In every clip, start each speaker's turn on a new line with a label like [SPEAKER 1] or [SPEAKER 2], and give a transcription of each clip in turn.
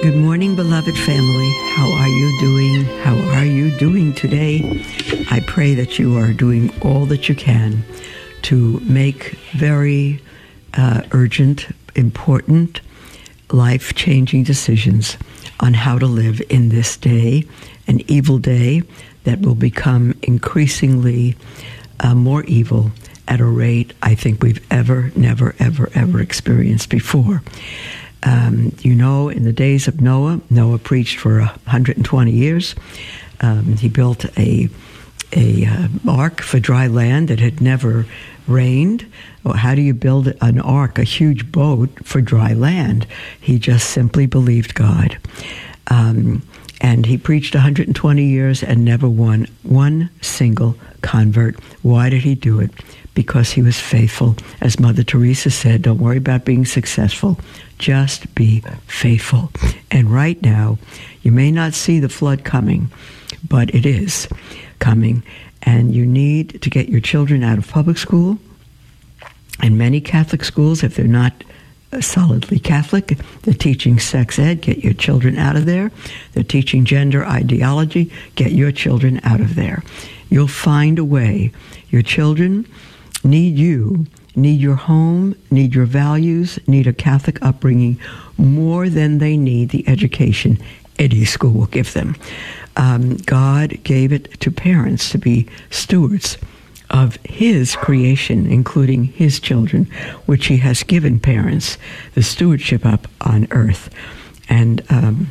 [SPEAKER 1] Good morning, beloved family. How are you doing? How are you doing today? I pray that you are doing all that you can to make very uh, urgent, important, life changing decisions on how to live in this day, an evil day that will become increasingly uh, more evil at a rate I think we've ever, never, ever, ever experienced before. Um, you know, in the days of Noah, Noah preached for 120 years. Um, he built a a uh, ark for dry land that had never rained. Well, how do you build an ark, a huge boat for dry land? He just simply believed God. Um, and he preached 120 years and never won one single convert. Why did he do it? Because he was faithful. As Mother Teresa said, don't worry about being successful. Just be faithful. And right now, you may not see the flood coming, but it is coming. And you need to get your children out of public school. And many Catholic schools, if they're not uh, solidly Catholic, they're teaching sex ed, get your children out of there. They're teaching gender ideology, get your children out of there. You'll find a way. Your children need you need your home, need your values, need a Catholic upbringing more than they need the education any school will give them. Um, God gave it to parents to be stewards of His creation, including His children, which He has given parents the stewardship up on earth. And um,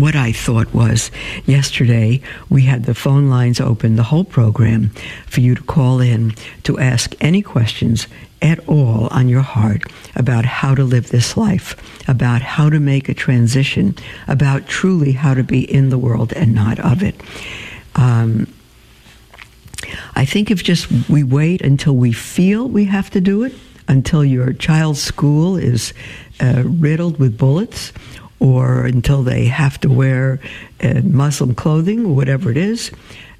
[SPEAKER 1] what I thought was yesterday we had the phone lines open the whole program for you to call in to ask any questions at all on your heart about how to live this life, about how to make a transition, about truly how to be in the world and not of it. Um, I think if just we wait until we feel we have to do it, until your child's school is uh, riddled with bullets, or until they have to wear uh, Muslim clothing or whatever it is,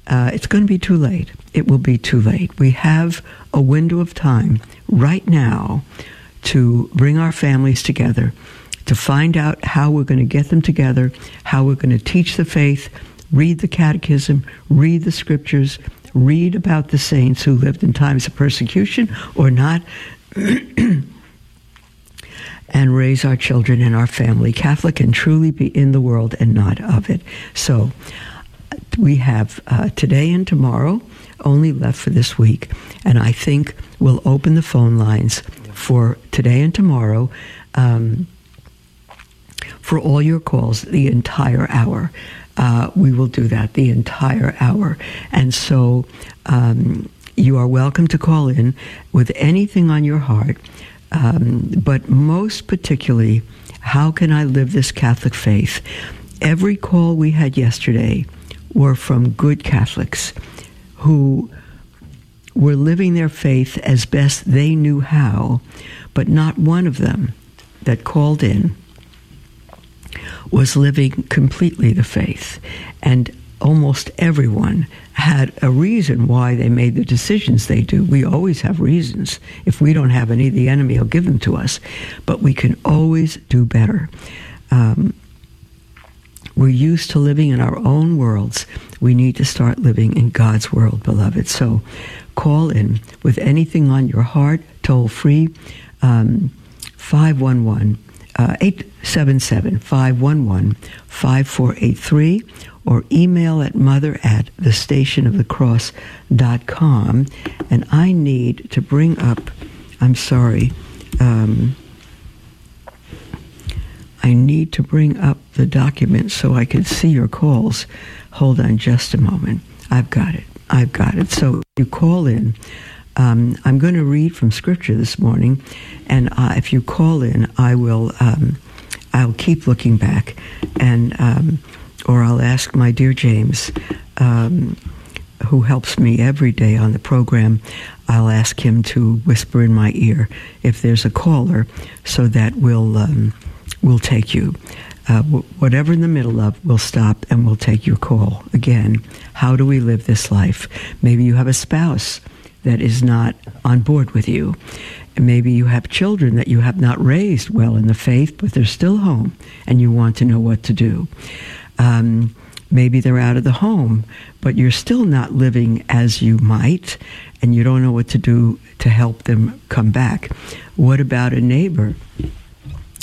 [SPEAKER 1] uh, it's going to be too late. It will be too late. We have a window of time right now to bring our families together, to find out how we're going to get them together, how we're going to teach the faith, read the catechism, read the scriptures, read about the saints who lived in times of persecution or not. and raise our children and our family Catholic and truly be in the world and not of it. So we have uh, today and tomorrow only left for this week, and I think we'll open the phone lines for today and tomorrow. Um, for all your calls, the entire hour. Uh, we will do that the entire hour. And so um, you are welcome to call in with anything on your heart. Um, but most particularly, how can I live this Catholic faith? Every call we had yesterday were from good Catholics who were living their faith as best they knew how, but not one of them that called in was living completely the faith. And almost everyone had a reason why they made the decisions they do. We always have reasons. If we don't have any, the enemy will give them to us. But we can always do better. Um, we're used to living in our own worlds. We need to start living in God's world, beloved. So call in with anything on your heart, toll free, um, 511 uh, 877 511 5483 or email at mother at thestationofthecross.com. And I need to bring up, I'm sorry, um, I need to bring up the document so I can see your calls. Hold on just a moment. I've got it. I've got it. So you call in. Um, I'm going to read from Scripture this morning, and uh, if you call in, I will um, I'll keep looking back, and um, or I'll ask my dear James, um, who helps me every day on the program. I'll ask him to whisper in my ear if there's a caller, so that we'll um, we'll take you. Uh, whatever in the middle of, we'll stop and we'll take your call. Again, how do we live this life? Maybe you have a spouse that is not on board with you. Maybe you have children that you have not raised well in the faith, but they're still home and you want to know what to do. Um, maybe they're out of the home, but you're still not living as you might and you don't know what to do to help them come back. What about a neighbor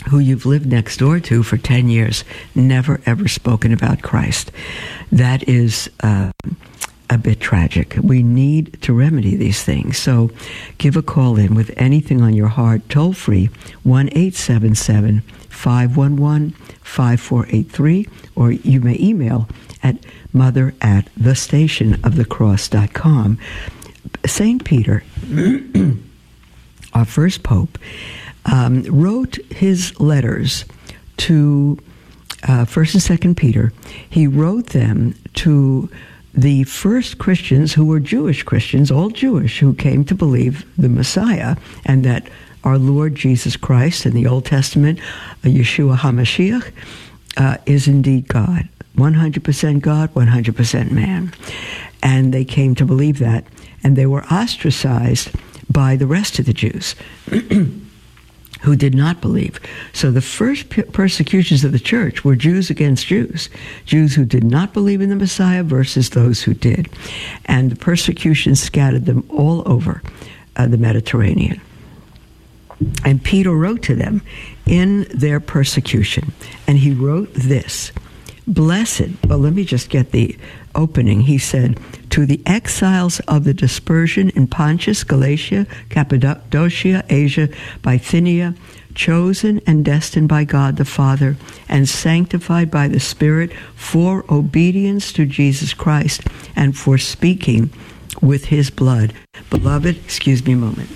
[SPEAKER 1] who you've lived next door to for 10 years, never ever spoken about Christ? That is. Uh, a bit tragic. We need to remedy these things. So give a call in with anything on your heart, toll free, 1 877 511 5483, or you may email at mother at thestationofthecross.com. St. Peter, our first pope, um, wrote his letters to uh, First and Second Peter. He wrote them to the first Christians who were Jewish Christians, all Jewish, who came to believe the Messiah and that our Lord Jesus Christ in the Old Testament, uh, Yeshua HaMashiach, uh, is indeed God. 100% God, 100% man. And they came to believe that. And they were ostracized by the rest of the Jews. who did not believe. So the first persecutions of the church were Jews against Jews, Jews who did not believe in the Messiah versus those who did. And the persecution scattered them all over uh, the Mediterranean. And Peter wrote to them in their persecution, and he wrote this Blessed, well, let me just get the opening. He said, To the exiles of the dispersion in Pontus, Galatia, Cappadocia, Asia, Bithynia, chosen and destined by God the Father, and sanctified by the Spirit for obedience to Jesus Christ and for speaking with his blood. Beloved, excuse me a moment.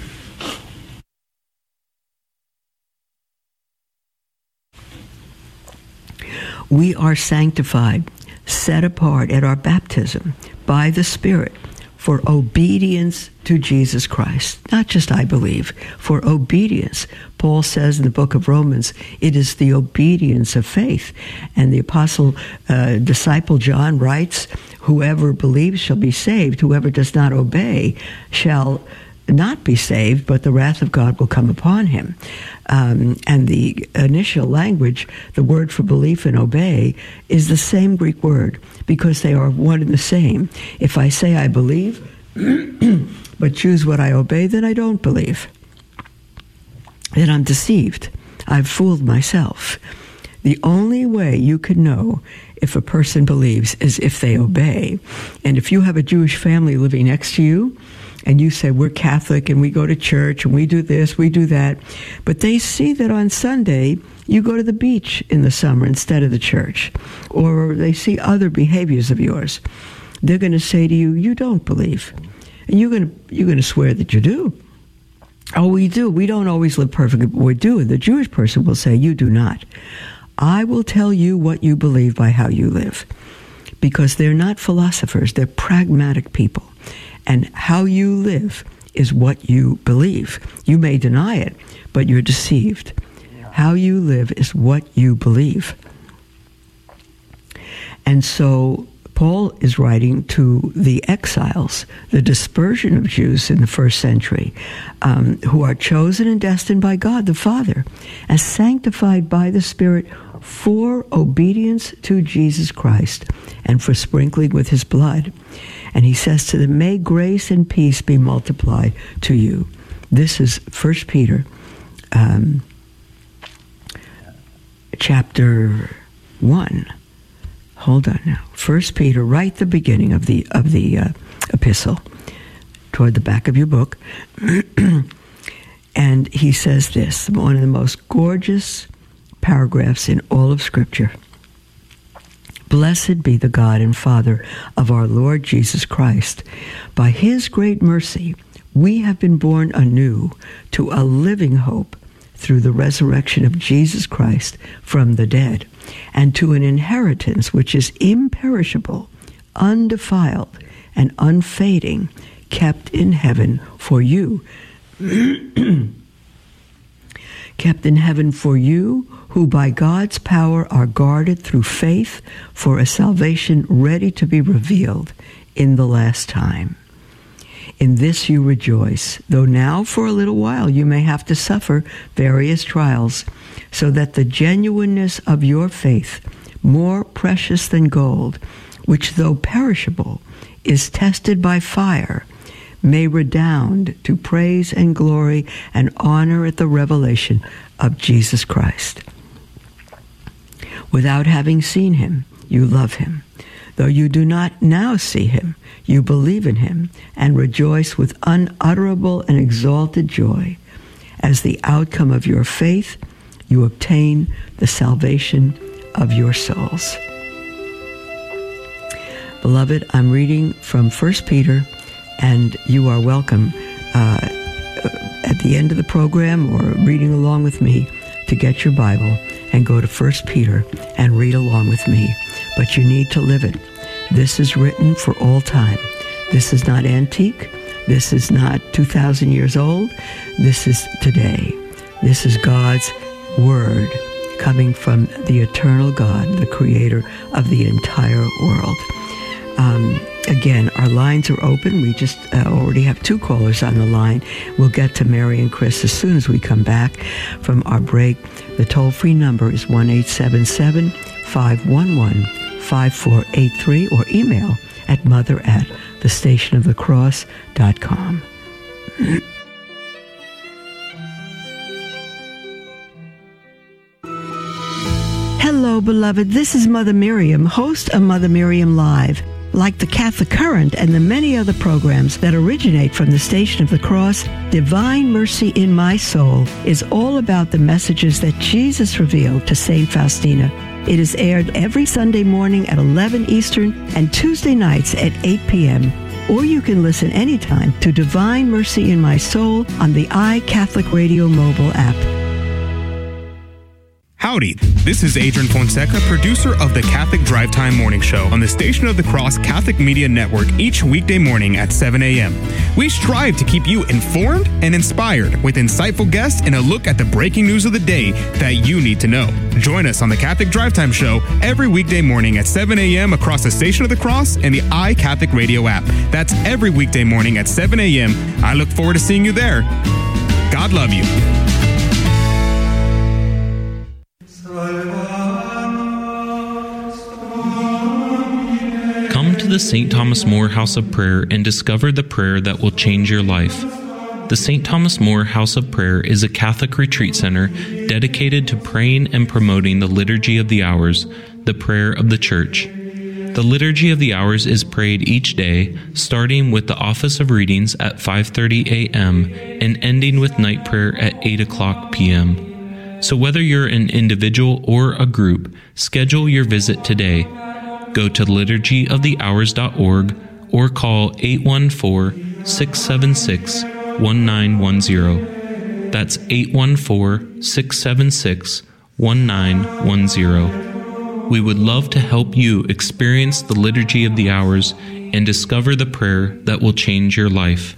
[SPEAKER 1] We are sanctified, set apart at our baptism by the Spirit for obedience to Jesus Christ. Not just I believe, for obedience. Paul says in the book of Romans, it is the obedience of faith. And the apostle, uh, disciple John writes, Whoever believes shall be saved. Whoever does not obey shall not be saved, but the wrath of God will come upon him. Um, and the initial language, the word for belief and obey, is the same Greek word because they are one and the same. If I say I believe, but choose what I obey, then I don't believe. Then I'm deceived. I've fooled myself. The only way you can know if a person believes is if they obey. And if you have a Jewish family living next to you, and you say we're Catholic and we go to church and we do this, we do that, but they see that on Sunday you go to the beach in the summer instead of the church, or they see other behaviors of yours, they're going to say to you, "You don't believe," and you're going to you're going to swear that you do. Oh, we do. We don't always live perfectly, but we do. And the Jewish person will say, "You do not." I will tell you what you believe by how you live, because they're not philosophers; they're pragmatic people. And how you live is what you believe. You may deny it, but you're deceived. How you live is what you believe. And so Paul is writing to the exiles, the dispersion of Jews in the first century, um, who are chosen and destined by God the Father, as sanctified by the Spirit for obedience to Jesus Christ and for sprinkling with his blood. And he says to them, May grace and peace be multiplied to you. This is 1 Peter um, chapter 1. Hold on now. 1 Peter, right the beginning of the, of the uh, epistle, toward the back of your book. and he says this one of the most gorgeous paragraphs in all of Scripture. Blessed be the God and Father of our Lord Jesus Christ. By his great mercy, we have been born anew to a living hope through the resurrection of Jesus Christ from the dead, and to an inheritance which is imperishable, undefiled, and unfading, kept in heaven for you. kept in heaven for you, who by God's power are guarded through faith for a salvation ready to be revealed in the last time. In this you rejoice, though now for a little while you may have to suffer various trials, so that the genuineness of your faith, more precious than gold, which though perishable, is tested by fire, may redound to praise and glory and honor at the revelation of Jesus Christ. Without having seen him, you love him. Though you do not now see him, you believe in him and rejoice with unutterable and exalted joy. As the outcome of your faith, you obtain the salvation of your souls. Beloved, I'm reading from 1 Peter, and you are welcome uh, at the end of the program or reading along with me to get your Bible and go to 1 Peter and read along with me. But you need to live it. This is written for all time. This is not antique. This is not 2,000 years old. This is today. This is God's Word coming from the eternal God, the creator of the entire world. Um, again, our lines are open. We just uh, already have two callers on the line. We'll get to Mary and Chris as soon as we come back from our break. The toll free number is 1 877 511 5483 or email at mother at thestationofthecross.com. Hello, beloved. This is Mother Miriam, host of Mother Miriam Live. Like the Catholic Current and the many other programs that originate from the Station of the Cross, Divine Mercy in My Soul is all about the messages that Jesus revealed to St. Faustina. It is aired every Sunday morning at 11 Eastern and Tuesday nights at 8 p.m. Or you can listen anytime to Divine Mercy in My Soul on the iCatholic Radio mobile app.
[SPEAKER 2] Howdy, this is Adrian Fonseca, producer of the Catholic Drive Time Morning Show on the Station of the Cross Catholic Media Network each weekday morning at 7 a.m. We strive to keep you informed and inspired with insightful guests and a look at the breaking news of the day that you need to know. Join us on the Catholic Drive Time Show every weekday morning at 7 a.m. across the Station of the Cross and the iCatholic Radio app. That's every weekday morning at 7 a.m. I look forward to seeing you there. God love you.
[SPEAKER 3] The St. Thomas More House of Prayer and discover the prayer that will change your life. The St. Thomas More House of Prayer is a Catholic retreat center dedicated to praying and promoting the Liturgy of the Hours, the prayer of the Church. The Liturgy of the Hours is prayed each day, starting with the Office of Readings at 5:30 a.m. and ending with night prayer at 8 o'clock p.m. So whether you're an individual or a group, schedule your visit today. Go to liturgyofthehours.org or call 814 676 1910. That's 814 676 1910. We would love to help you experience the Liturgy of the Hours and discover the prayer that will change your life.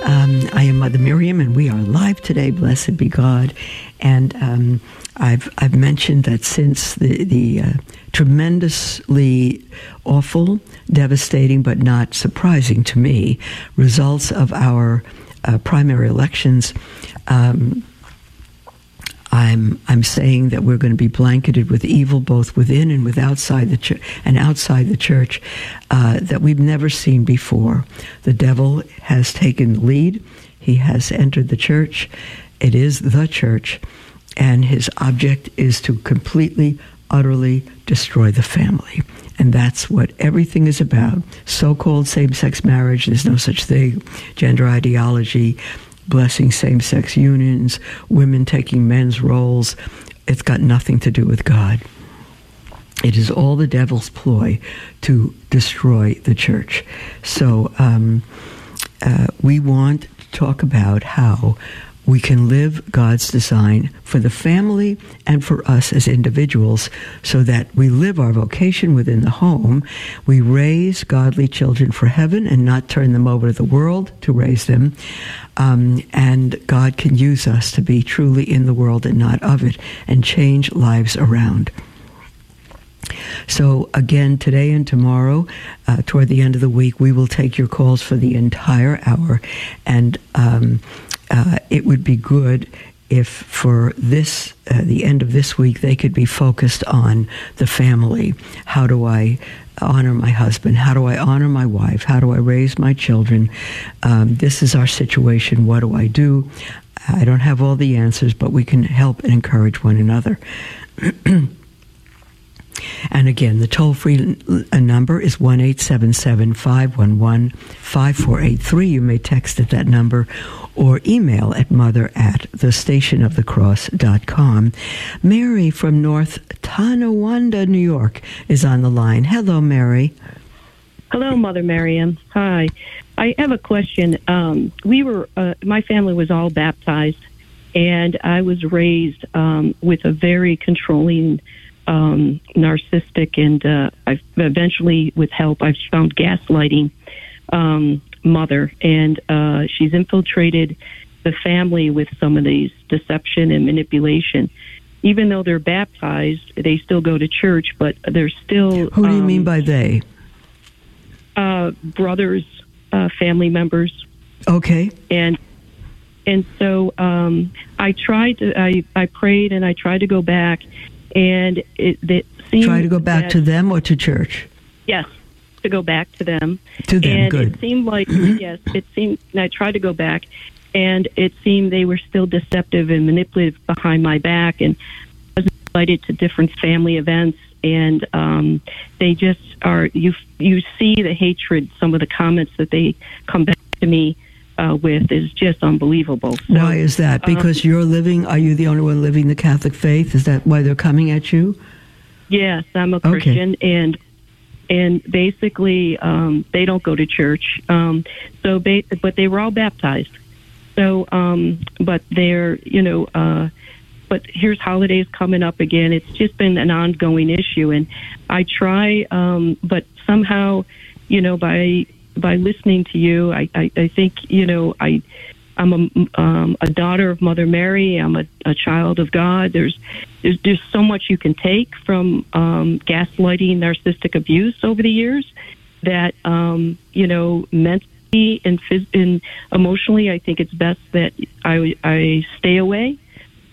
[SPEAKER 1] Um, I am Mother Miriam, and we are live today. Blessed be God. And um, I've I've mentioned that since the the uh, tremendously awful, devastating, but not surprising to me results of our uh, primary elections. Um, I'm I'm saying that we're going to be blanketed with evil both within and with outside the church and outside the church uh, that we've never seen before. The devil has taken the lead. He has entered the church. It is the church, and his object is to completely, utterly destroy the family. And that's what everything is about. So called same sex marriage, there's no such thing. Gender ideology, blessing same sex unions, women taking men's roles. It's got nothing to do with God. It is all the devil's ploy to destroy the church. So um, uh, we want to talk about how we can live God's design for the family and for us as individuals so that we live our vocation within the home. We raise godly children for heaven and not turn them over to the world to raise them. Um, and God can use us to be truly in the world and not of it and change lives around. So, again, today and tomorrow, uh, toward the end of the week, we will take your calls for the entire hour. And um, uh, it would be good if for this uh, the end of this week they could be focused on the family. How do i honor my husband? How do i honor my wife? How do i raise my children? Um, this is our situation. What do i do? I don't have all the answers but we can help and encourage one another. And again, the toll free number is 1 511 5483. You may text at that number or email at mother at thestationofthecross.com. Mary from North Tonawanda, New York is on the line. Hello, Mary.
[SPEAKER 4] Hello, Mother Miriam. Hi. I have a question. Um, we were, uh, my family was all baptized, and I was raised um, with a very controlling um, narcissistic, and uh, I've eventually, with help, I've found gaslighting um, mother, and uh, she's infiltrated the family with some of these deception and manipulation. Even though they're baptized, they still go to church, but they're still.
[SPEAKER 1] Who do you um, mean by they?
[SPEAKER 4] Uh, brothers, uh, family members.
[SPEAKER 1] Okay.
[SPEAKER 4] And and so um, I tried to. I I prayed and I tried to go back, and it, it seemed
[SPEAKER 1] try to go back
[SPEAKER 4] that,
[SPEAKER 1] to them or to church.
[SPEAKER 4] Yes, to go back to them.
[SPEAKER 1] To them,
[SPEAKER 4] and
[SPEAKER 1] good.
[SPEAKER 4] it seemed like yes, it seemed. And I tried to go back, and it seemed they were still deceptive and manipulative behind my back, and I was invited to different family events, and um, they just are. You you see the hatred. Some of the comments that they come back to me uh, with is just unbelievable. So,
[SPEAKER 1] why is that? Um, because um, you're living. Are you the only one living the Catholic faith? Is that why they're coming at you?
[SPEAKER 4] Yes, I'm a Christian, okay. and and basically um, they don't go to church. Um, so, ba- but they were all baptized. So, um, but they're you know. Uh, but here's holidays coming up again. It's just been an ongoing issue, and I try, um, but somehow, you know, by by listening to you, I, I, I think you know I I'm a, um, a daughter of Mother Mary. I'm a, a child of God. There's, there's there's so much you can take from um, gaslighting, narcissistic abuse over the years that um, you know mentally and, phys- and emotionally, I think it's best that I I stay away.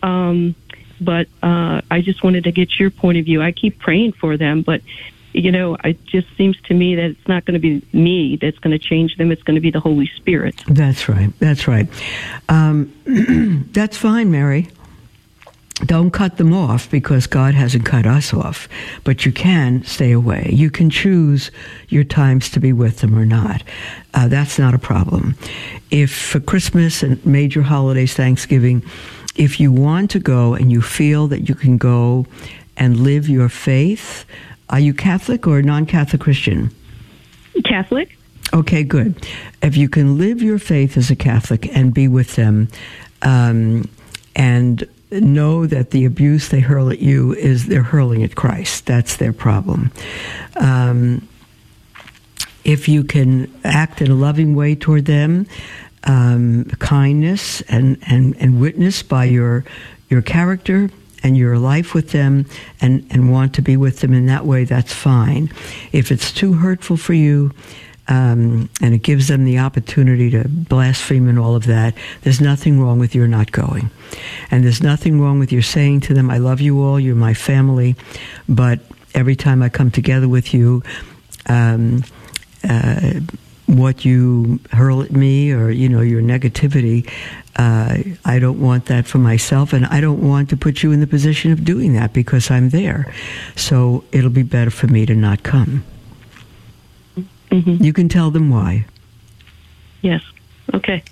[SPEAKER 4] Um, but uh, I just wanted to get your point of view. I keep praying for them, but you know, it just seems to me that it's not going to be me that's going to change them. It's going to be the Holy Spirit.
[SPEAKER 1] That's right. That's right. Um, that's fine, Mary. Don't cut them off because God hasn't cut us off, but you can stay away. You can choose your times to be with them or not. Uh, that's not a problem. If for Christmas and major holidays, Thanksgiving, if you want to go and you feel that you can go and live your faith, are you Catholic or non Catholic Christian?
[SPEAKER 4] Catholic.
[SPEAKER 1] Okay, good. If you can live your faith as a Catholic and be with them um, and know that the abuse they hurl at you is they're hurling at Christ, that's their problem. Um, if you can act in a loving way toward them, um, kindness and, and, and witness by your your character, and your life with them and, and want to be with them in that way, that's fine. If it's too hurtful for you, um, and it gives them the opportunity to blaspheme and all of that, there's nothing wrong with your not going. And there's nothing wrong with your saying to them, I love you all, you're my family, but every time I come together with you, um, uh, what you hurl at me or you know your negativity uh, i don't want that for myself and i don't want to put you in the position of doing that because i'm there. So it'll be better for me to not come. Mm-hmm. you can tell them why.
[SPEAKER 4] Yes. Okay.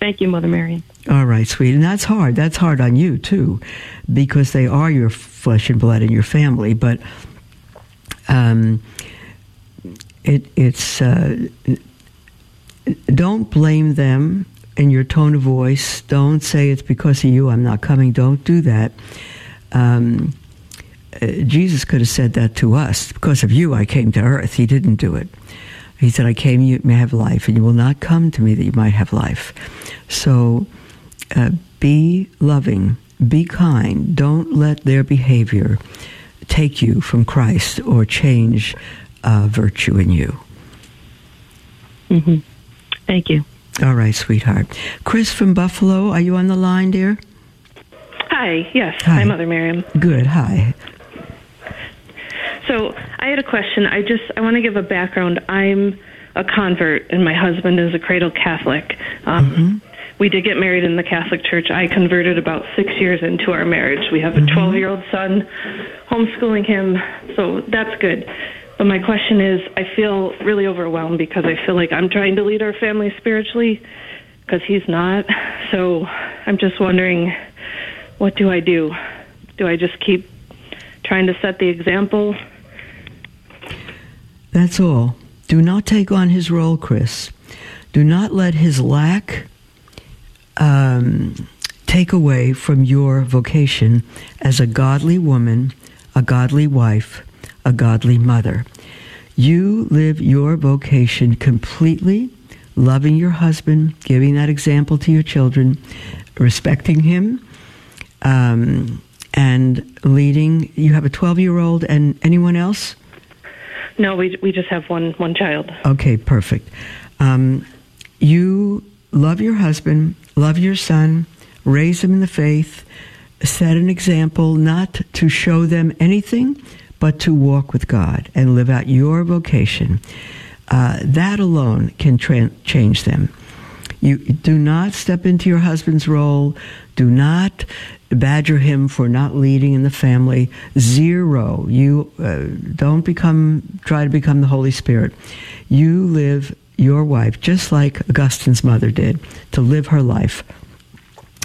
[SPEAKER 4] Thank you mother marion
[SPEAKER 1] all right sweet. And that's hard. That's hard on you too because they are your flesh and blood and your family. But um, it, it's uh, don't blame them in your tone of voice. Don't say it's because of you I'm not coming. Don't do that. Um, uh, Jesus could have said that to us. Because of you, I came to earth. He didn't do it. He said, I came you may have life, and you will not come to me that you might have life. So uh, be loving, be kind. Don't let their behavior take you from Christ or change uh, virtue in you.
[SPEAKER 4] Mm-hmm. Thank you.
[SPEAKER 1] All right, sweetheart. Chris from Buffalo, are you on the line, dear?
[SPEAKER 5] Hi, yes. Hi, Hi Mother Miriam.
[SPEAKER 1] Good, hi.
[SPEAKER 5] So I had a question. I just I want to give a background. I'm a convert, and my husband is a cradle Catholic. Um, mm-hmm. We did get married in the Catholic Church. I converted about six years into our marriage. We have a 12 mm-hmm. year old son, homeschooling him, so that's good. But my question is I feel really overwhelmed because I feel like I'm trying to lead our family spiritually because he's not. So I'm just wondering what do I do? Do I just keep trying to set the example?
[SPEAKER 1] That's all. Do not take on his role, Chris. Do not let his lack um, take away from your vocation as a godly woman, a godly wife, a godly mother. You live your vocation completely, loving your husband, giving that example to your children, respecting him, um, and leading. You have a 12 year old, and anyone else?
[SPEAKER 5] No, we, we just have one, one child.
[SPEAKER 1] Okay, perfect. Um, you love your husband, love your son, raise them in the faith, set an example not to show them anything, but to walk with God and live out your vocation, uh, that alone can tra- change them. You do not step into your husband's role. Do not badger him for not leading in the family. Zero. You uh, don't become try to become the Holy Spirit. You live your wife just like Augustine's mother did to live her life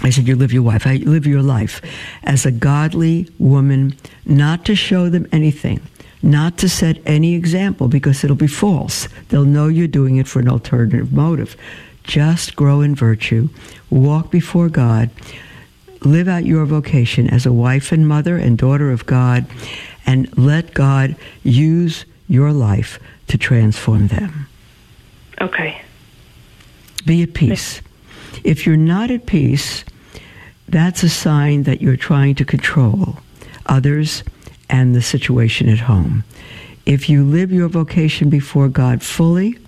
[SPEAKER 1] I said, You live your wife. I live your life as a godly woman, not to show them anything, not to set any example because it'll be false. They'll know you're doing it for an alternative motive. Just grow in virtue, walk before God, live out your vocation as a wife and mother and daughter of God, and let God use your life to transform them.
[SPEAKER 5] Okay.
[SPEAKER 1] Be at peace. If you're not at peace, that's a sign that you're trying to control others and the situation at home. If you live your vocation before God fully,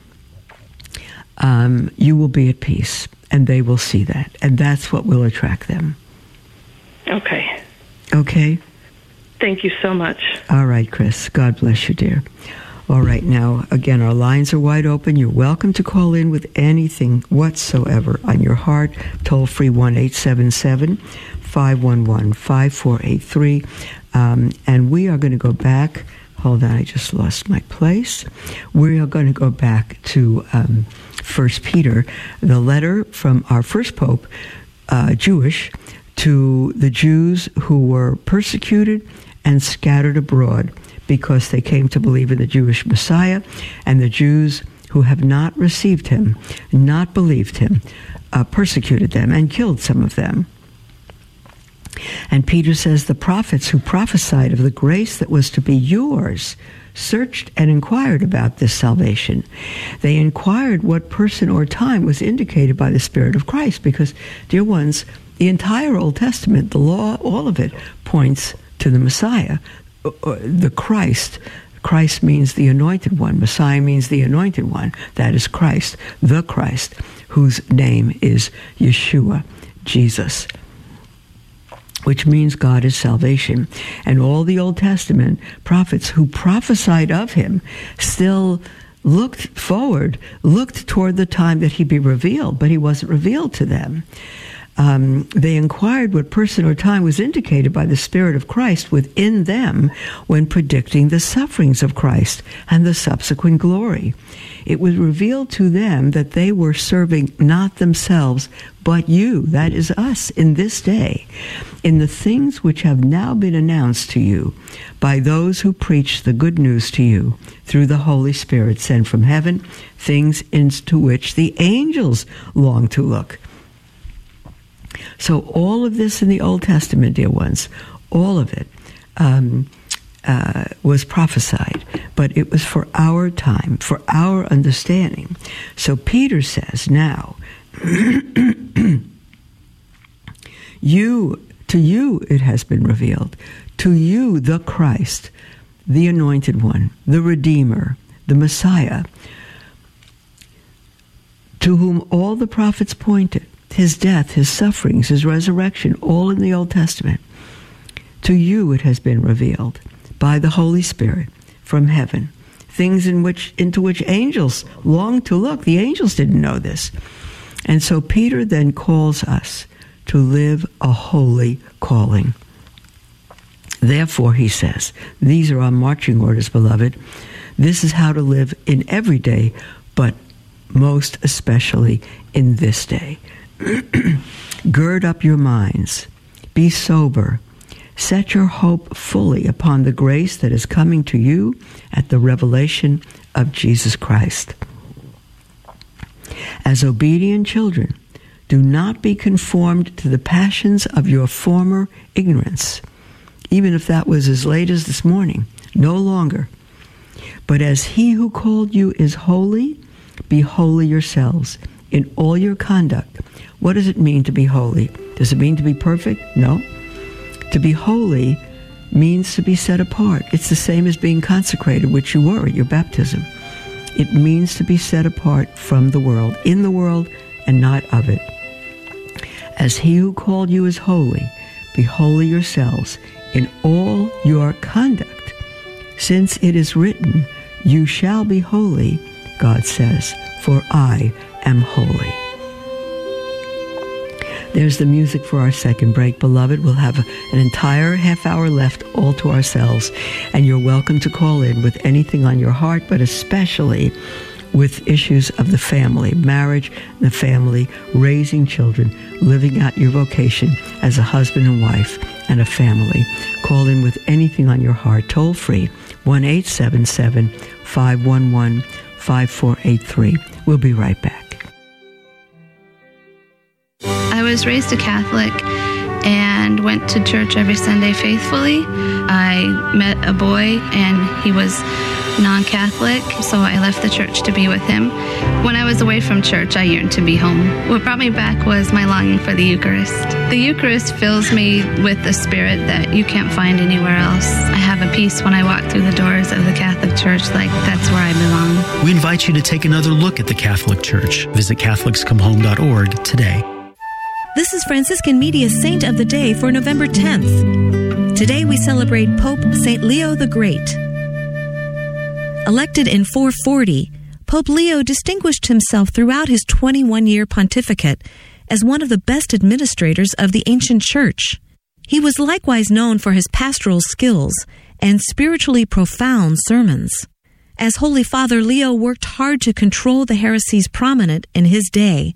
[SPEAKER 1] um, you will be at peace, and they will see that, and that's what will attract them.
[SPEAKER 5] Okay.
[SPEAKER 1] Okay.
[SPEAKER 5] Thank you so much.
[SPEAKER 1] All right, Chris. God bless you, dear. All right, now, again, our lines are wide open. You're welcome to call in with anything whatsoever on your heart. Toll free 1 877 511 5483. Um, and we are going to go back. Hold on, I just lost my place. We are going to go back to um, First Peter, the letter from our first pope, uh, Jewish, to the Jews who were persecuted and scattered abroad because they came to believe in the Jewish Messiah, and the Jews who have not received him, not believed him, uh, persecuted them and killed some of them. And Peter says the prophets who prophesied of the grace that was to be yours searched and inquired about this salvation. They inquired what person or time was indicated by the Spirit of Christ, because, dear ones, the entire Old Testament, the law, all of it points to the Messiah, Uh, the Christ, Christ means the anointed one. Messiah means the anointed one. That is Christ, the Christ, whose name is Yeshua, Jesus which means God is salvation. And all the Old Testament prophets who prophesied of him still looked forward, looked toward the time that he'd be revealed, but he wasn't revealed to them. Um, they inquired what person or time was indicated by the Spirit of Christ within them when predicting the sufferings of Christ and the subsequent glory it was revealed to them that they were serving not themselves, but you, that is us, in this day, in the things which have now been announced to you by those who preach the good news to you through the Holy Spirit sent from heaven, things into which the angels long to look. So, all of this in the Old Testament, dear ones, all of it. Um, uh, was prophesied, but it was for our time, for our understanding. So Peter says, now, you, to you it has been revealed, to you the Christ, the anointed one, the Redeemer, the Messiah, to whom all the prophets pointed, his death, his sufferings, his resurrection, all in the Old Testament. To you it has been revealed by the Holy Spirit from heaven, things in which into which angels long to look. The angels didn't know this. And so Peter then calls us to live a holy calling. Therefore, he says, these are our marching orders, beloved. This is how to live in every day, but most especially in this day. Gird up your minds, be sober, Set your hope fully upon the grace that is coming to you at the revelation of Jesus Christ. As obedient children, do not be conformed to the passions of your former ignorance, even if that was as late as this morning, no longer. But as he who called you is holy, be holy yourselves in all your conduct. What does it mean to be holy? Does it mean to be perfect? No. To be holy means to be set apart. It's the same as being consecrated, which you were at your baptism. It means to be set apart from the world, in the world, and not of it. As he who called you is holy, be holy yourselves in all your conduct. Since it is written, You shall be holy, God says, for I am holy. There's the music for our second break, beloved. We'll have an entire half hour left all to ourselves. And you're welcome to call in with anything on your heart, but especially with issues of the family, marriage, the family, raising children, living out your vocation as a husband and wife and a family. Call in with anything on your heart, toll free, 1 877 511 5483. We'll be right back.
[SPEAKER 6] Was raised a Catholic and went to church every Sunday faithfully. I met a boy and he was non Catholic, so I left the church to be with him. When I was away from church, I yearned to be home. What brought me back was my longing for the Eucharist. The Eucharist fills me with a spirit that you can't find anywhere else. I have a peace when I walk through the doors of the Catholic Church, like that's where I belong.
[SPEAKER 7] We invite you to take another look at the Catholic Church. Visit CatholicsComeHome.org today.
[SPEAKER 8] This is Franciscan Media's Saint of the Day for November 10th. Today we celebrate Pope St. Leo the Great. Elected in 440, Pope Leo distinguished himself throughout his 21 year pontificate as one of the best administrators of the ancient church. He was likewise known for his pastoral skills and spiritually profound sermons. As Holy Father, Leo worked hard to control the heresies prominent in his day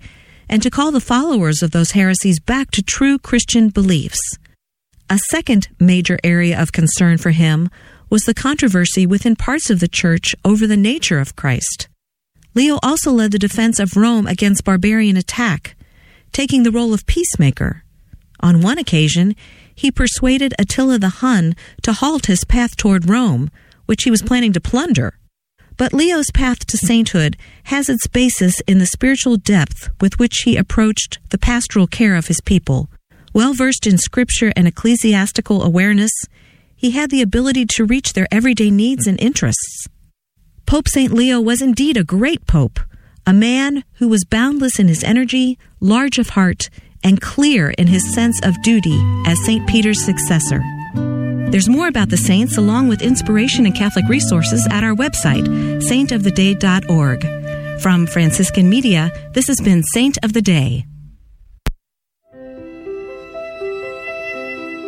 [SPEAKER 8] and to call the followers of those heresies back to true Christian beliefs. A second major area of concern for him was the controversy within parts of the church over the nature of Christ. Leo also led the defense of Rome against barbarian attack, taking the role of peacemaker. On one occasion, he persuaded Attila the Hun to halt his path toward Rome, which he was planning to plunder. But Leo's path to sainthood has its basis in the spiritual depth with which he approached the pastoral care of his people. Well versed in scripture and ecclesiastical awareness, he had the ability to reach their everyday needs and interests. Pope St. Leo was indeed a great pope, a man who was boundless in his energy, large of heart, and clear in his sense of duty as St. Peter's successor. There's more about the saints along with inspiration and Catholic resources at our website, saintoftheday.org. From Franciscan Media, this has been Saint of the Day.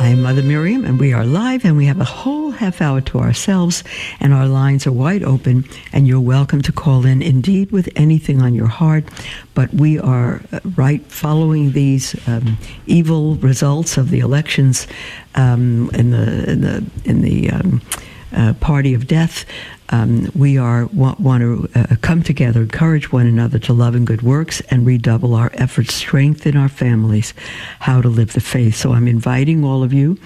[SPEAKER 1] I am Mother Miriam, and we are live, and we have a whole half hour to ourselves, and our lines are wide open, and you're welcome to call in indeed with anything on your heart. But we are uh, right following these um, evil results of the elections um, in the in the in the um, uh, party of death um, we are want, want to uh, come together, encourage one another to love and good works, and redouble our efforts, strengthen our families, how to live the faith. So I'm inviting all of you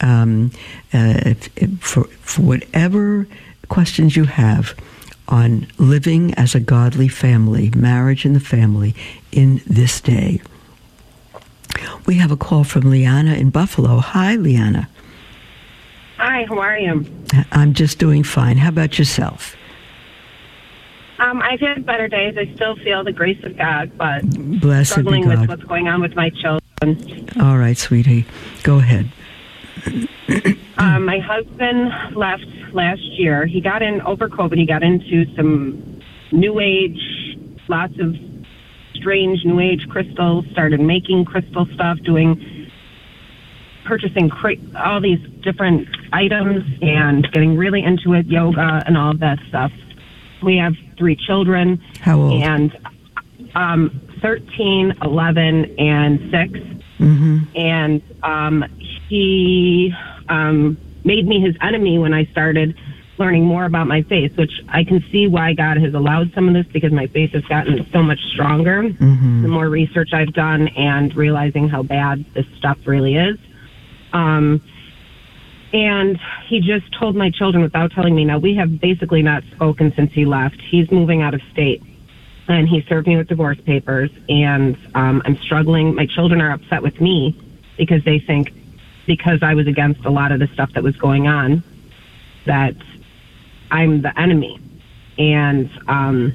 [SPEAKER 1] um, uh, if, if, for, for whatever questions you have on living as a godly family, marriage and the family in this day. We have a call from Liana in Buffalo. Hi, Liana.
[SPEAKER 9] Hi, how are you?
[SPEAKER 1] I'm just doing fine. How about yourself?
[SPEAKER 9] Um, I've had better days. I still feel the grace of God, but
[SPEAKER 1] Blessed
[SPEAKER 9] struggling
[SPEAKER 1] with
[SPEAKER 9] what's going on with my children.
[SPEAKER 1] All right, sweetie. Go ahead.
[SPEAKER 9] um, my husband left last year. He got in over COVID. He got into some new age, lots of strange new age crystals. Started making crystal stuff, doing purchasing cra- all these different items and getting really into it, yoga and all of that stuff. We have three children.
[SPEAKER 1] How old?
[SPEAKER 9] And um, 13, 11, and 6.
[SPEAKER 1] Mm-hmm.
[SPEAKER 9] And um, he um, made me his enemy when I started learning more about my faith, which I can see why God has allowed some of this because my faith has gotten so much stronger.
[SPEAKER 1] Mm-hmm.
[SPEAKER 9] The more research I've done and realizing how bad this stuff really is. Um, and he just told my children without telling me. Now, we have basically not spoken since he left. He's moving out of state. And he served me with divorce papers. And um, I'm struggling. My children are upset with me because they think because I was against a lot of the stuff that was going on that I'm the enemy. And um,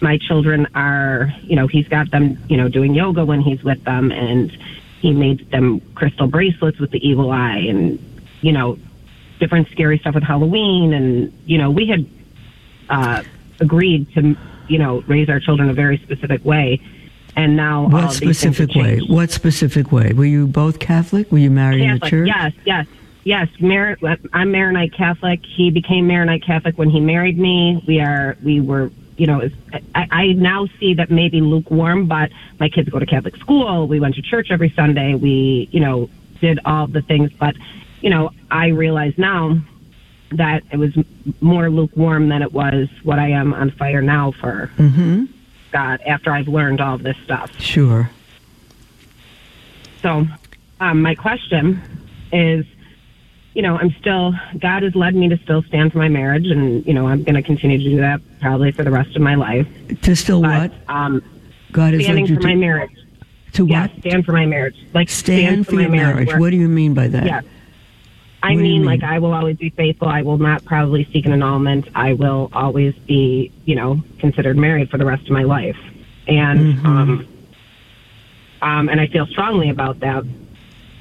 [SPEAKER 9] my children are, you know, he's got them, you know, doing yoga when he's with them. And he made them crystal bracelets with the evil eye and, you know, different scary stuff with Halloween. And, you know, we had uh, agreed to, you know, raise our children a very specific way. And now,
[SPEAKER 1] what specific way? What specific way? Were you both Catholic? Were you married
[SPEAKER 9] Catholic,
[SPEAKER 1] in the church?
[SPEAKER 9] Yes, yes, yes. Mar- I'm Maronite Catholic. He became Maronite Catholic when he married me. We are, we were you know, is, I, I now see that maybe lukewarm, but my kids go to Catholic school. We went to church every Sunday. We, you know, did all the things. But, you know, I realize now that it was more lukewarm than it was what I am on fire now for
[SPEAKER 1] mm-hmm.
[SPEAKER 9] God after I've learned all this stuff.
[SPEAKER 1] Sure.
[SPEAKER 9] So, um, my question is you know, I'm still, God has led me to still stand for my marriage, and, you know, I'm going to continue to do that probably for the rest of my life.
[SPEAKER 1] To still
[SPEAKER 9] but,
[SPEAKER 1] what?
[SPEAKER 9] Um,
[SPEAKER 1] God has
[SPEAKER 9] standing
[SPEAKER 1] led you
[SPEAKER 9] for
[SPEAKER 1] to,
[SPEAKER 9] my marriage.
[SPEAKER 1] To what?
[SPEAKER 9] stand for my marriage. Like
[SPEAKER 1] stand,
[SPEAKER 9] stand
[SPEAKER 1] for, for your marriage.
[SPEAKER 9] marriage.
[SPEAKER 1] what do you mean by that?
[SPEAKER 9] Yes. I mean, mean, like I will always be faithful. I will not probably seek an annulment. I will always be, you know, considered married for the rest of my life. And
[SPEAKER 1] mm-hmm.
[SPEAKER 9] um, um, and I feel strongly about that.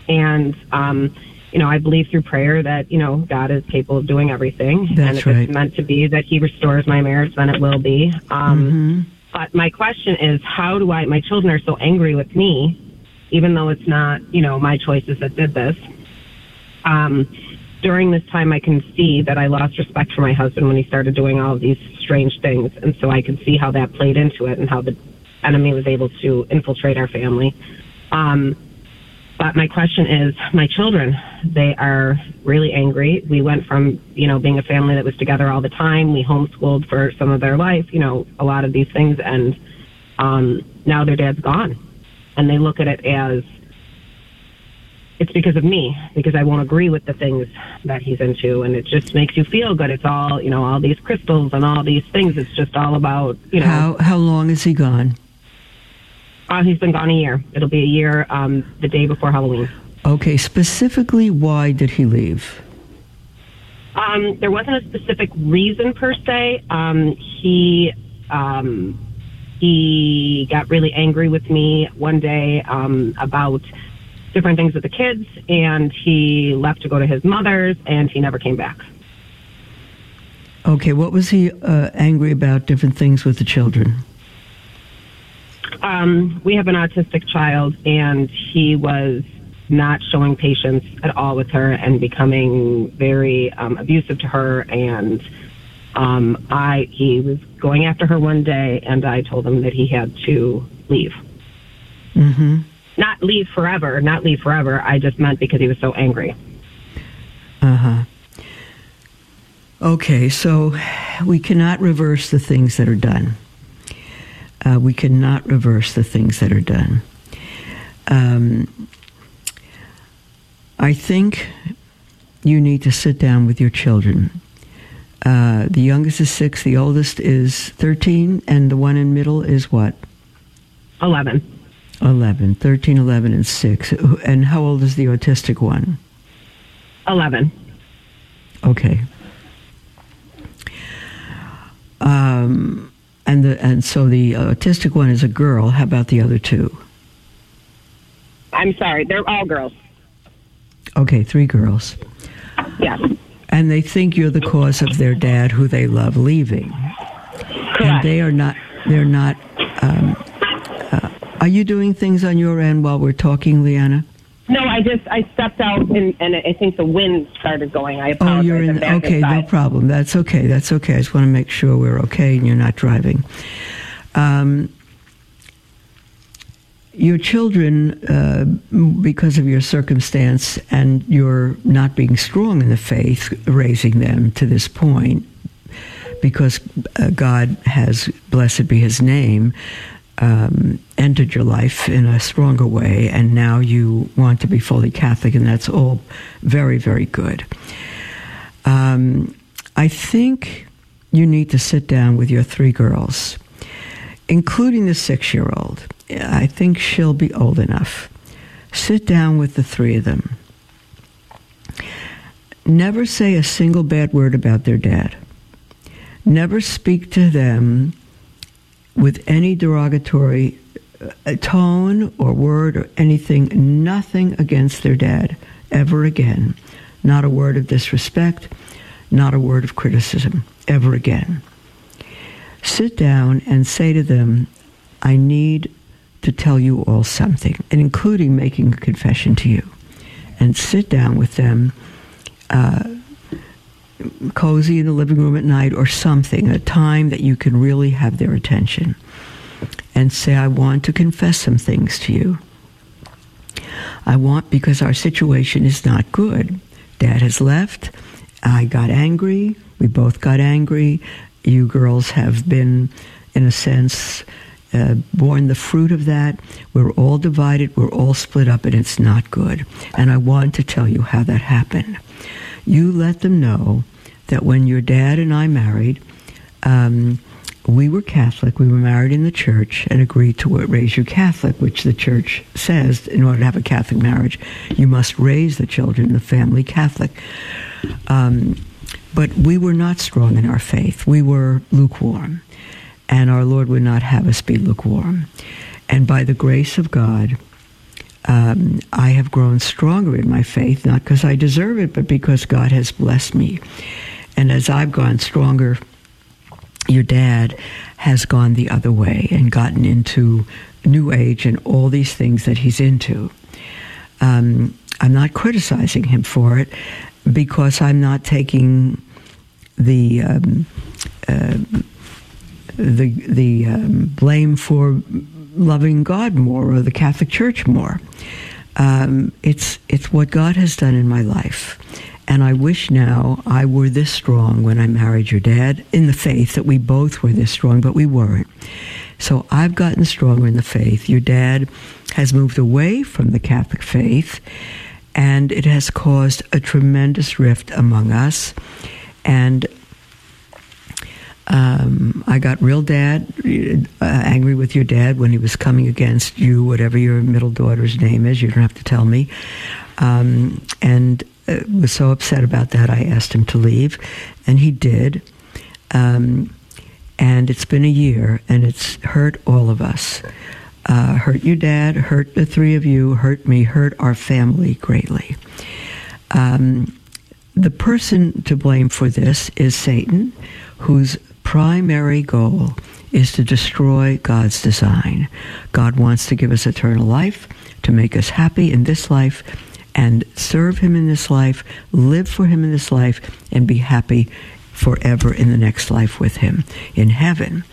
[SPEAKER 9] And um, you know, I believe through prayer that, you know, God is capable of doing everything.
[SPEAKER 1] That's
[SPEAKER 9] and if
[SPEAKER 1] right.
[SPEAKER 9] it's meant to be that He restores my marriage, then it will be. Um,
[SPEAKER 1] mm-hmm.
[SPEAKER 9] But my question is, how do I, my children are so angry with me, even though it's not, you know, my choices that did this. Um, during this time, I can see that I lost respect for my husband when he started doing all of these strange things. And so I can see how that played into it and how the enemy was able to infiltrate our family. Um, but my question is, my children, they are really angry. We went from, you know, being a family that was together all the time. We homeschooled for some of their life, you know, a lot of these things. And um, now their dad's gone. And they look at it as it's because of me, because I won't agree with the things that he's into. And it just makes you feel good. It's all, you know, all these crystals and all these things. It's just all about, you know.
[SPEAKER 1] How, how long is he gone?
[SPEAKER 9] Uh, he's been gone a year. It'll be a year um, the day before Halloween.
[SPEAKER 1] Okay, specifically, why did he leave?
[SPEAKER 9] Um, there wasn't a specific reason per se. Um, he um, he got really angry with me one day um, about different things with the kids, and he left to go to his mother's, and he never came back.
[SPEAKER 1] Okay, what was he uh, angry about? Different things with the children.
[SPEAKER 9] Um, we have an autistic child, and he was not showing patience at all with her and becoming very um, abusive to her. And um, I, he was going after her one day, and I told him that he had to leave.
[SPEAKER 1] Mm-hmm.
[SPEAKER 9] Not leave forever, not leave forever. I just meant because he was so angry.
[SPEAKER 1] Uh huh. Okay, so we cannot reverse the things that are done. Uh, we cannot reverse the things that are done. Um, I think you need to sit down with your children. Uh, the youngest is six, the oldest is 13, and the one in middle is what?
[SPEAKER 9] 11.
[SPEAKER 1] 11, 13, 11, and 6. And how old is the autistic one?
[SPEAKER 9] 11.
[SPEAKER 1] Okay. Um, and the and so the autistic one is a girl. How about the other two?
[SPEAKER 9] I'm sorry, they're all girls.
[SPEAKER 1] Okay, three girls.
[SPEAKER 9] Yes.
[SPEAKER 1] And they think you're the cause of their dad, who they love, leaving.
[SPEAKER 9] Correct.
[SPEAKER 1] And they are not. They're not. Um, uh, are you doing things on your end while we're talking, Leanna?
[SPEAKER 9] No, I just I stepped out and, and I think the wind started going. I apologize.
[SPEAKER 1] Oh, you're in. Okay,
[SPEAKER 9] inside.
[SPEAKER 1] no problem. That's okay. That's okay. I just want to make sure we're okay and you're not driving. Um, your children, uh, because of your circumstance and your not being strong in the faith, raising them to this point, because uh, God has, blessed be his name, um, entered your life in a stronger way, and now you want to be fully Catholic, and that's all very, very good. Um, I think you need to sit down with your three girls, including the six year old. I think she'll be old enough. Sit down with the three of them. Never say a single bad word about their dad. Never speak to them with any derogatory uh, tone or word or anything, nothing against their dad ever again. Not a word of disrespect, not a word of criticism ever again. Sit down and say to them, I need to tell you all something, and including making a confession to you. And sit down with them. Uh, cozy in the living room at night or something, a time that you can really have their attention, and say, I want to confess some things to you. I want, because our situation is not good. Dad has left. I got angry. We both got angry. You girls have been, in a sense, uh, borne the fruit of that. We're all divided. We're all split up, and it's not good. And I want to tell you how that happened you let them know that when your dad and I married, um, we were Catholic. We were married in the church and agreed to raise you Catholic, which the church says in order to have a Catholic marriage, you must raise the children the family Catholic. Um, but we were not strong in our faith. We were lukewarm. And our Lord would not have us be lukewarm. And by the grace of God, um, I have grown stronger in my faith, not because I deserve it, but because God has blessed me. And as I've gone stronger, your dad has gone the other way and gotten into New Age and all these things that he's into. Um, I'm not criticizing him for it because I'm not taking the um, uh, the the um, blame for loving God more or the Catholic Church more. um, it's it's what God has done in my life. And I wish now I were this strong when I married your dad in the faith that we both were this strong, but we weren't. So I've gotten stronger in the faith. Your dad has moved away from the Catholic faith, and it has caused a tremendous rift among us. And um, I got real dad uh, angry with your dad when he was coming against you, whatever your middle daughter's name is. You don't have to tell me. Um, and uh, was so upset about that. I asked him to leave, and he did. Um, and it's been a year, and it's hurt all of us. Uh, hurt your dad, hurt the three of you, hurt me, hurt our family greatly. Um, the person to blame for this is Satan, whose primary goal is to destroy God's design. God wants to give us eternal life, to make us happy in this life, and serve Him in this life, live for Him in this life, and be happy forever in the next life with Him in heaven.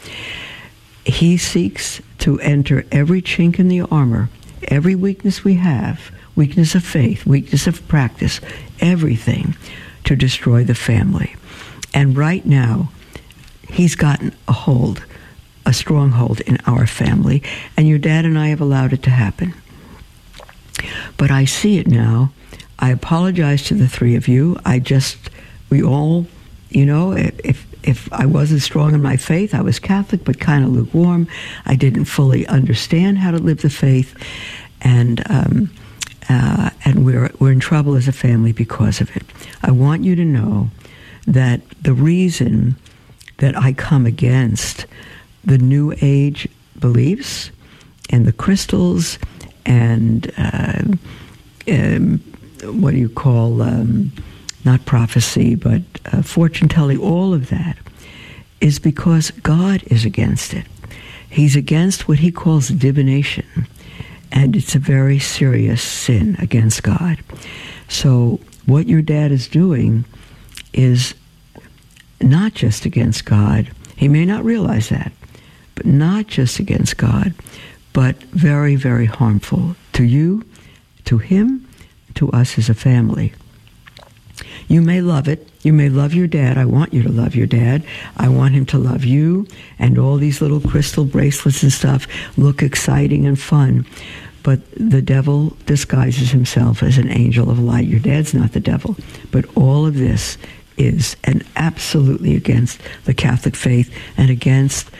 [SPEAKER 1] He seeks to enter every chink in the armor, every weakness we have, weakness of faith, weakness of practice, everything to destroy the family. And right now, he's gotten a hold, a stronghold in our family, and your dad and I have allowed it to happen. But I see it now. I apologize to the three of you. I just, we all, you know, if if I wasn't strong in my faith, I was Catholic but kind of lukewarm. I didn't fully understand how to live the faith, and um, uh, and we're we're in trouble as a family because of it. I want you to know that the reason that I come against the New Age beliefs and the crystals and uh, um, what do you call um, not prophecy but uh, fortune telling all of that is because god is against it. He's against what he calls divination and it's a very serious sin against god. So what your dad is doing is not just against god he may not realize that but not just against god but very, very harmful to you, to him, to us as a family. You may love it. You may love your dad. I want you to love your dad. I want him to love you. And all these little crystal bracelets and stuff look exciting and fun. But the devil disguises himself as an angel of light. Your dad's not the devil. But all of this is and absolutely against the Catholic faith and against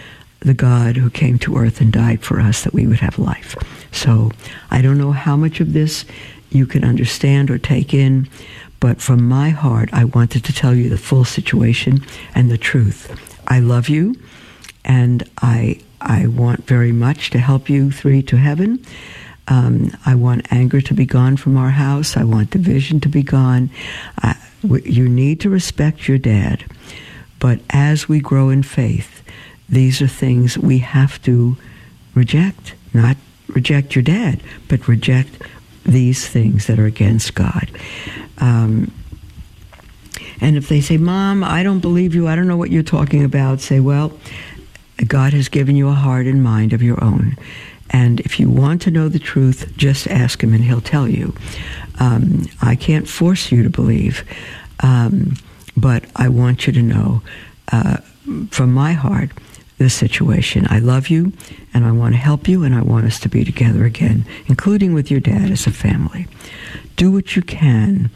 [SPEAKER 1] the God who came to earth and died for us that we would have life. So I don't know how much of this you can understand or take in, but from my heart, I wanted to tell you the full situation and the truth. I love you, and I I want very much to help you three to heaven. Um, I want anger to be gone from our house. I want division to be gone. Uh, you need to respect your dad, but as we grow in faith, these are things we have to reject, not reject your dad, but reject these things that are against God. Um, and if they say, Mom, I don't believe you, I don't know what you're talking about, say, Well, God has given you a heart and mind of your own. And if you want to know the truth, just ask Him and He'll tell you. Um, I can't force you to believe, um, but I want you to know uh, from my heart the situation. I love you and I want to help you and I want us to be together again, including with your dad as a family. Do what you can,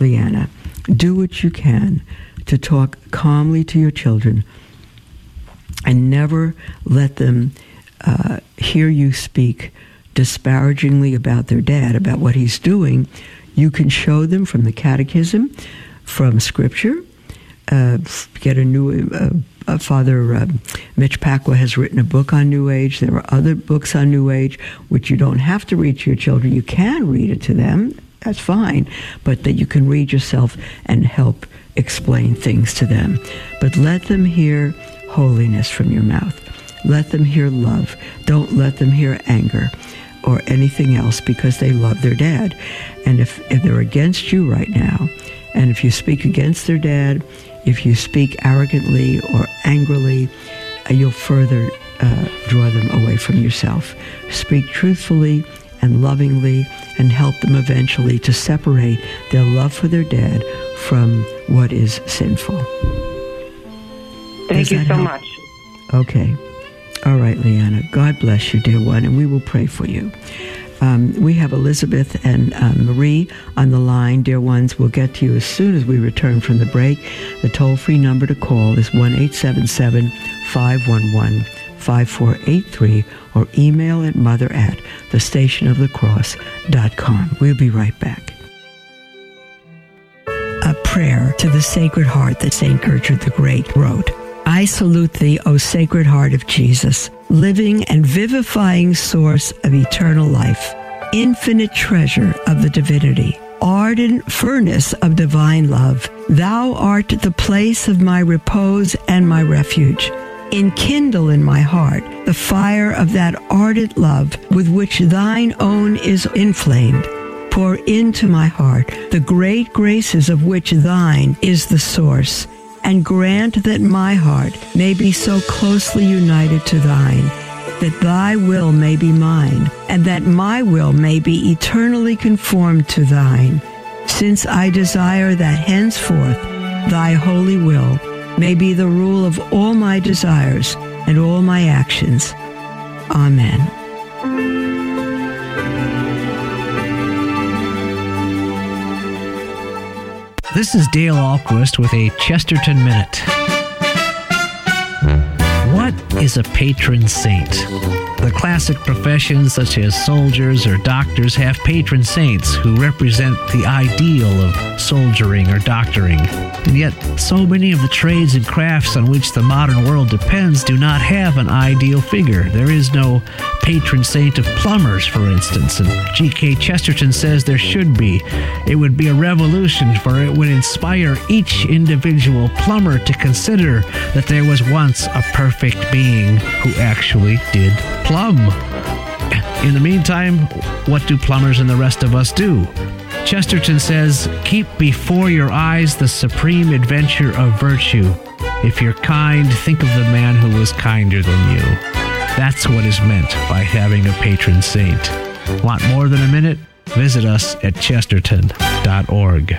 [SPEAKER 1] Leanna. Do what you can to talk calmly to your children and never let them uh, hear you speak disparagingly about their dad, about what he's doing. You can show them from the catechism, from scripture, uh, get a new uh, uh, Father uh, Mitch Pacwa has written a book on New Age. There are other books on New Age, which you don't have to read to your children. You can read it to them. That's fine. But that you can read yourself and help explain things to them. But let them hear holiness from your mouth. Let them hear love. Don't let them hear anger or anything else because they love their dad. And if, if they're against you right now, and if you speak against their dad, if you speak arrogantly or angrily, uh, you'll further uh, draw them away from yourself. Speak truthfully and lovingly and help them eventually to separate their love for their dad from what is sinful.
[SPEAKER 9] Thank you so help? much.
[SPEAKER 1] Okay. All right, Leanna. God bless you, dear one, and we will pray for you. Um, we have Elizabeth and um, Marie on the line. Dear ones, we'll get to you as soon as we return from the break. The toll free number to call is 1 877 511 5483 or email at mother at thestationofthecross.com. We'll be right back. A prayer to the Sacred Heart that St. Gertrude the Great wrote. I salute thee, O Sacred Heart of Jesus, living and vivifying source of eternal life, infinite treasure of the divinity, ardent furnace of divine love. Thou art the place of my repose and my refuge enkindle in my heart the fire of that ardent love with which thine own is inflamed. Pour into my heart the great graces of which thine is the source, and grant that my heart may be so closely united to thine that thy will may be mine, and that my will may be eternally conformed to thine, since I desire that henceforth thy holy will may be the rule of all my desires and all my actions. Amen.
[SPEAKER 10] This is Dale Ahlquist with a Chesterton Minute. What is a patron saint? The classic professions such as soldiers or doctors have patron saints who represent the ideal of soldiering or doctoring. And yet, so many of the trades and crafts on which the modern world depends do not have an ideal figure. There is no patron saint of plumbers, for instance, and G.K. Chesterton says there should be. It would be a revolution, for it would inspire each individual plumber to consider that there was once a perfect being who actually did plumb. In the meantime, what do plumbers and the rest of us do? Chesterton says, Keep before your eyes the supreme adventure of virtue. If you're kind, think of the man who was kinder than you. That's what is meant by having a patron saint. Want more than a minute? Visit us at chesterton.org.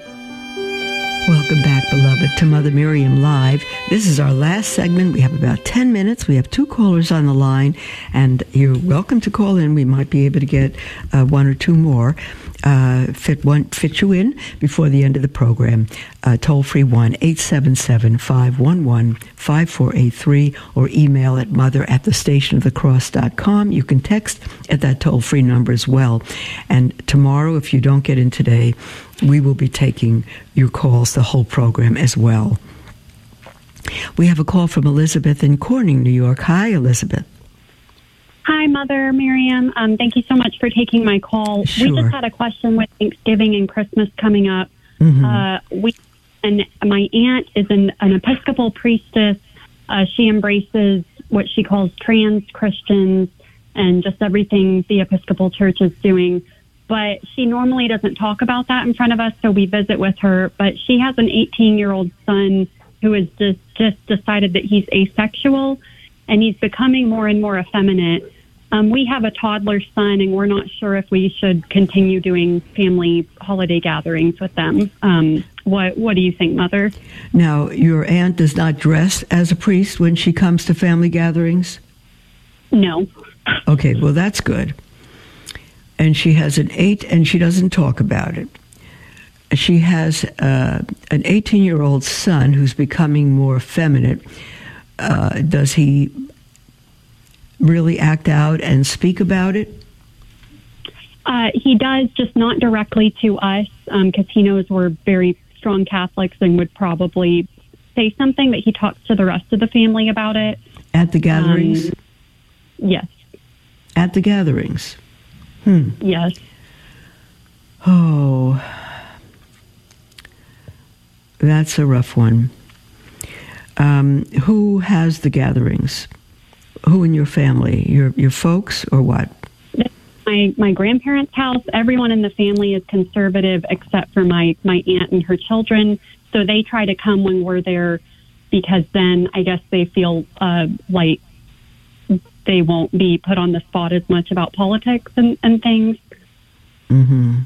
[SPEAKER 1] Welcome back, beloved, to Mother Miriam Live. This is our last segment. We have about 10 minutes. We have two callers on the line, and you're welcome to call in. We might be able to get uh, one or two more. Uh, fit one fit you in before the end of the program. Uh, toll free one 877 511 5483 or email at mother at the station of the cross.com. You can text at that toll free number as well. And tomorrow, if you don't get in today, we will be taking your calls the whole program as well. We have a call from Elizabeth in Corning, New York. Hi, Elizabeth.
[SPEAKER 11] Hi, Mother Miriam. Um, thank you so much for taking my call.
[SPEAKER 1] Sure.
[SPEAKER 11] We just had a question with Thanksgiving and Christmas coming up.
[SPEAKER 1] Mm-hmm.
[SPEAKER 11] Uh, we and my aunt is an, an Episcopal priestess. Uh, she embraces what she calls trans Christians and just everything the Episcopal Church is doing but she normally doesn't talk about that in front of us, so we visit with her. But she has an 18 year old son who has just, just decided that he's asexual and he's becoming more and more effeminate. Um, we have a toddler son, and we're not sure if we should continue doing family holiday gatherings with them. Um, what What do you think, Mother?
[SPEAKER 1] Now, your aunt does not dress as a priest when she comes to family gatherings.
[SPEAKER 11] No.
[SPEAKER 1] Okay, well that's good and she has an eight, and she doesn't talk about it. She has uh, an 18 year old son who's becoming more effeminate. Uh, does he really act out and speak about it?
[SPEAKER 11] Uh, he does, just not directly to us, because um, he knows we're very strong Catholics and would probably say something, but he talks to the rest of the family about it.
[SPEAKER 1] At the gatherings? Um,
[SPEAKER 11] yes.
[SPEAKER 1] At the gatherings?
[SPEAKER 11] Hmm. Yes.
[SPEAKER 1] Oh. That's a rough one. Um, who has the gatherings? Who in your family? Your your folks or what?
[SPEAKER 11] My my grandparents' house. Everyone in the family is conservative except for my my aunt and her children. So they try to come when we're there because then I guess they feel uh, like they won't be put on the spot as much about politics and, and things.
[SPEAKER 1] Mm-hmm.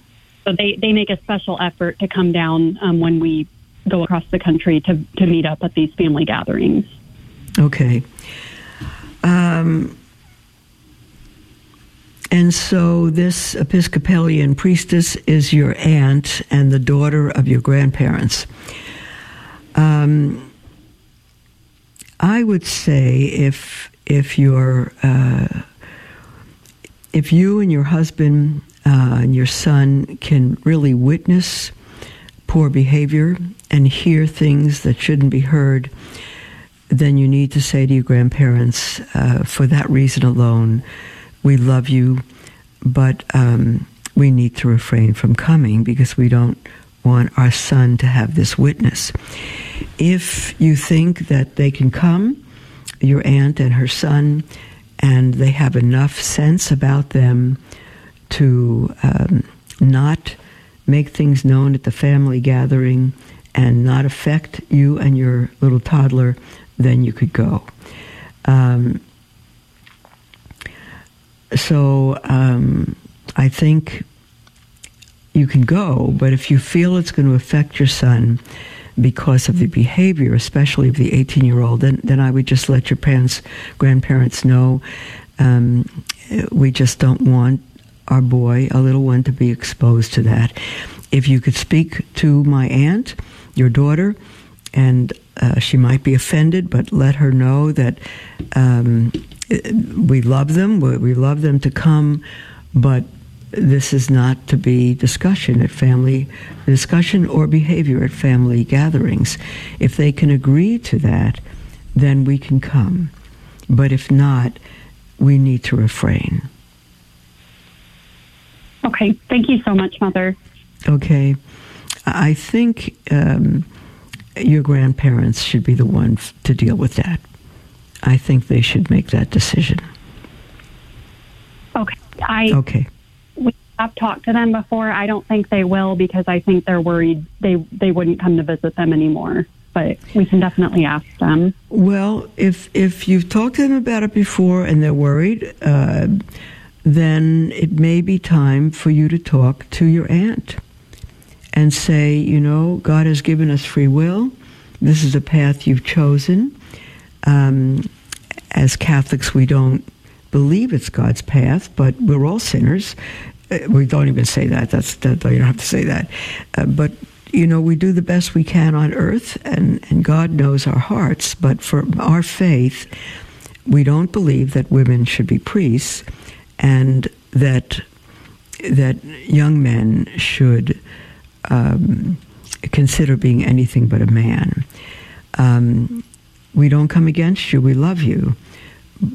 [SPEAKER 11] So they, they make a special effort to come down um, when we go across the country to, to meet up at these family gatherings.
[SPEAKER 1] Okay. Um, and so this Episcopalian priestess is your aunt and the daughter of your grandparents. Um, I would say if if your uh, if you and your husband uh, and your son can really witness poor behavior and hear things that shouldn't be heard, then you need to say to your grandparents, uh, for that reason alone, we love you, but um, we need to refrain from coming because we don't want our son to have this witness. If you think that they can come, your aunt and her son, and they have enough sense about them to um, not make things known at the family gathering and not affect you and your little toddler, then you could go. Um, so um, I think you can go, but if you feel it's going to affect your son because of the behavior, especially of the 18 year old, then, then I would just let your parents, grandparents know um, we just don't want our boy, a little one, to be exposed to that. If you could speak to my aunt, your daughter, and uh, she might be offended, but let her know that um, we love them. We love them to come, but this is not to be discussion at family discussion or behavior at family gatherings. If they can agree to that, then we can come. But if not, we need to refrain.
[SPEAKER 11] Okay, thank you so much, Mother.
[SPEAKER 1] Okay, I think um, your grandparents should be the ones to deal with that. I think they should make that decision.
[SPEAKER 11] Okay, I
[SPEAKER 1] okay.
[SPEAKER 11] I've talked to them before. I don't think they will because I think they're worried they they wouldn't come to visit them anymore. But we can definitely ask them.
[SPEAKER 1] Well, if if you've talked to them about it before and they're worried, uh, then it may be time for you to talk to your aunt and say, you know, God has given us free will. This is a path you've chosen. Um, as Catholics, we don't believe it's God's path, but we're all sinners, we don't even say that. That's that, you don't have to say that. Uh, but you know, we do the best we can on earth, and and God knows our hearts. But for our faith, we don't believe that women should be priests, and that that young men should um, consider being anything but a man. Um, we don't come against you. We love you,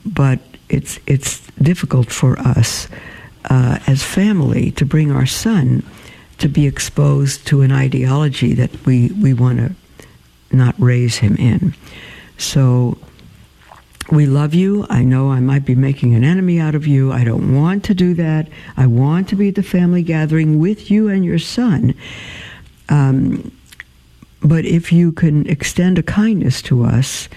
[SPEAKER 1] but it's it's difficult for us uh, as family to bring our son to be exposed to an ideology that we, we want to not raise him in. So we love you. I know I might be making an enemy out of you. I don't want to do that. I want to be at the family gathering with you and your son. Um, but if you can extend a kindness to us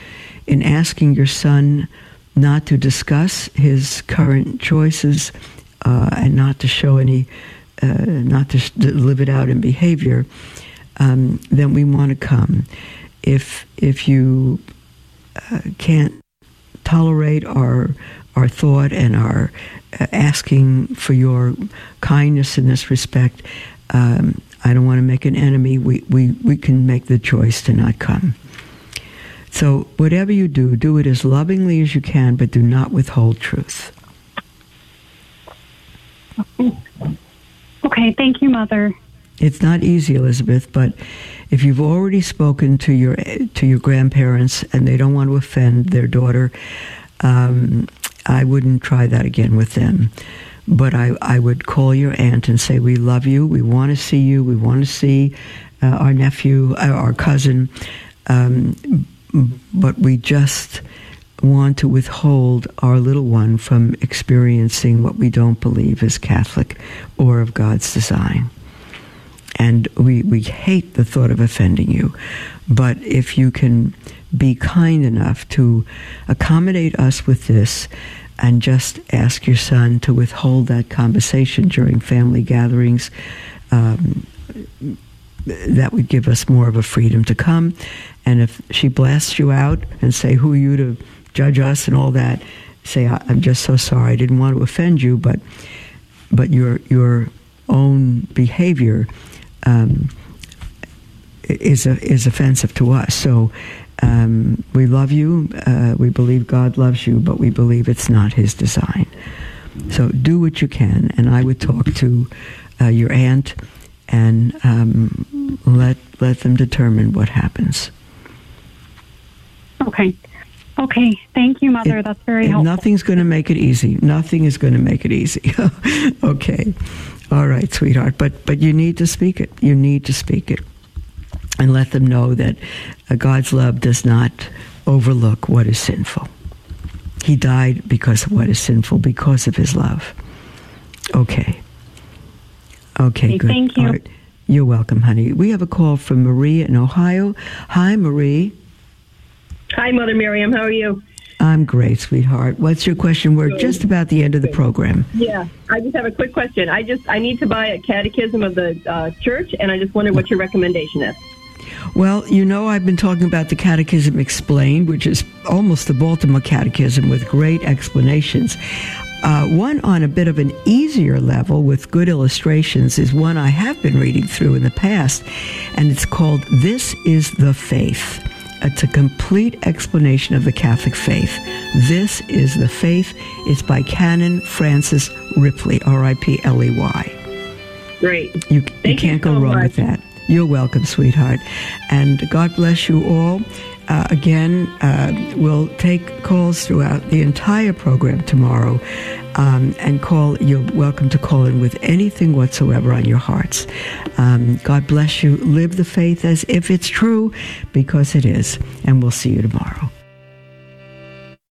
[SPEAKER 1] in asking your son not to discuss his current choices uh, and not to show any, uh, not to, to, live it out in behavior, um, then we want to come. If if you uh, can't tolerate our our thought and our uh, asking for your kindness in this respect, um, I don't want to make an enemy. We, we, we can make the choice to not come. So, whatever you do, do it as lovingly as you can, but do not withhold truth.
[SPEAKER 11] Okay, thank you, Mother.
[SPEAKER 1] It's not easy, Elizabeth, but if you've already spoken to your to your grandparents and they don't want to offend their daughter, um, I wouldn't try that again with them. But I, I would call your aunt and say, "We love you. We want to see you. We want to see uh, our nephew, uh, our cousin, um, but we just want to withhold our little one from experiencing what we don't believe is Catholic or of God's design. And we, we hate the thought of offending you. But if you can be kind enough to accommodate us with this and just ask your son to withhold that conversation during family gatherings, um, that would give us more of a freedom to come. And if she blasts you out and say, Who are you to judge us and all that, say, I'm just so sorry. I didn't want to offend you, but, but your, your own behavior um, is, a, is offensive to us. So um, we love you. Uh, we believe God loves you, but we believe it's not His design. So do what you can. And I would talk to uh, your aunt and um, let let them determine what happens.
[SPEAKER 11] Okay. Okay. Thank you, Mother. It, That's very helpful.
[SPEAKER 1] Nothing's going to make it easy. Nothing is going to make it easy. okay. All right, sweetheart. But but you need to speak it. You need to speak it, and let them know that uh, God's love does not overlook what is sinful. He died because of what is sinful, because of His love. Okay. Okay, okay good.
[SPEAKER 11] Thank you. Right.
[SPEAKER 1] You're welcome, honey. We have a call from Marie in Ohio. Hi, Marie.
[SPEAKER 12] Hi, Mother Miriam. How are you?
[SPEAKER 1] I'm great, sweetheart. What's your question? We're just about the end of the program.
[SPEAKER 12] Yeah, I just have a quick question. I just I need to buy a catechism of the uh, church, and I just wonder what your recommendation is.
[SPEAKER 1] Well, you know, I've been talking about the Catechism Explained, which is almost the Baltimore Catechism with great explanations. Uh, one on a bit of an easier level with good illustrations is one I have been reading through in the past, and it's called This is the Faith. It's a complete explanation of the Catholic faith. This is the Faith. It's by Canon Francis Ripley, R I P L E Y.
[SPEAKER 12] Great.
[SPEAKER 1] You, you can't you go so wrong much. with that. You're welcome, sweetheart. And God bless you all. Uh, again, uh, we'll take calls throughout the entire program tomorrow. Um, and call, you're welcome to call in with anything whatsoever on your hearts. Um, God bless you. Live the faith as if it's true, because it is. And we'll see you tomorrow.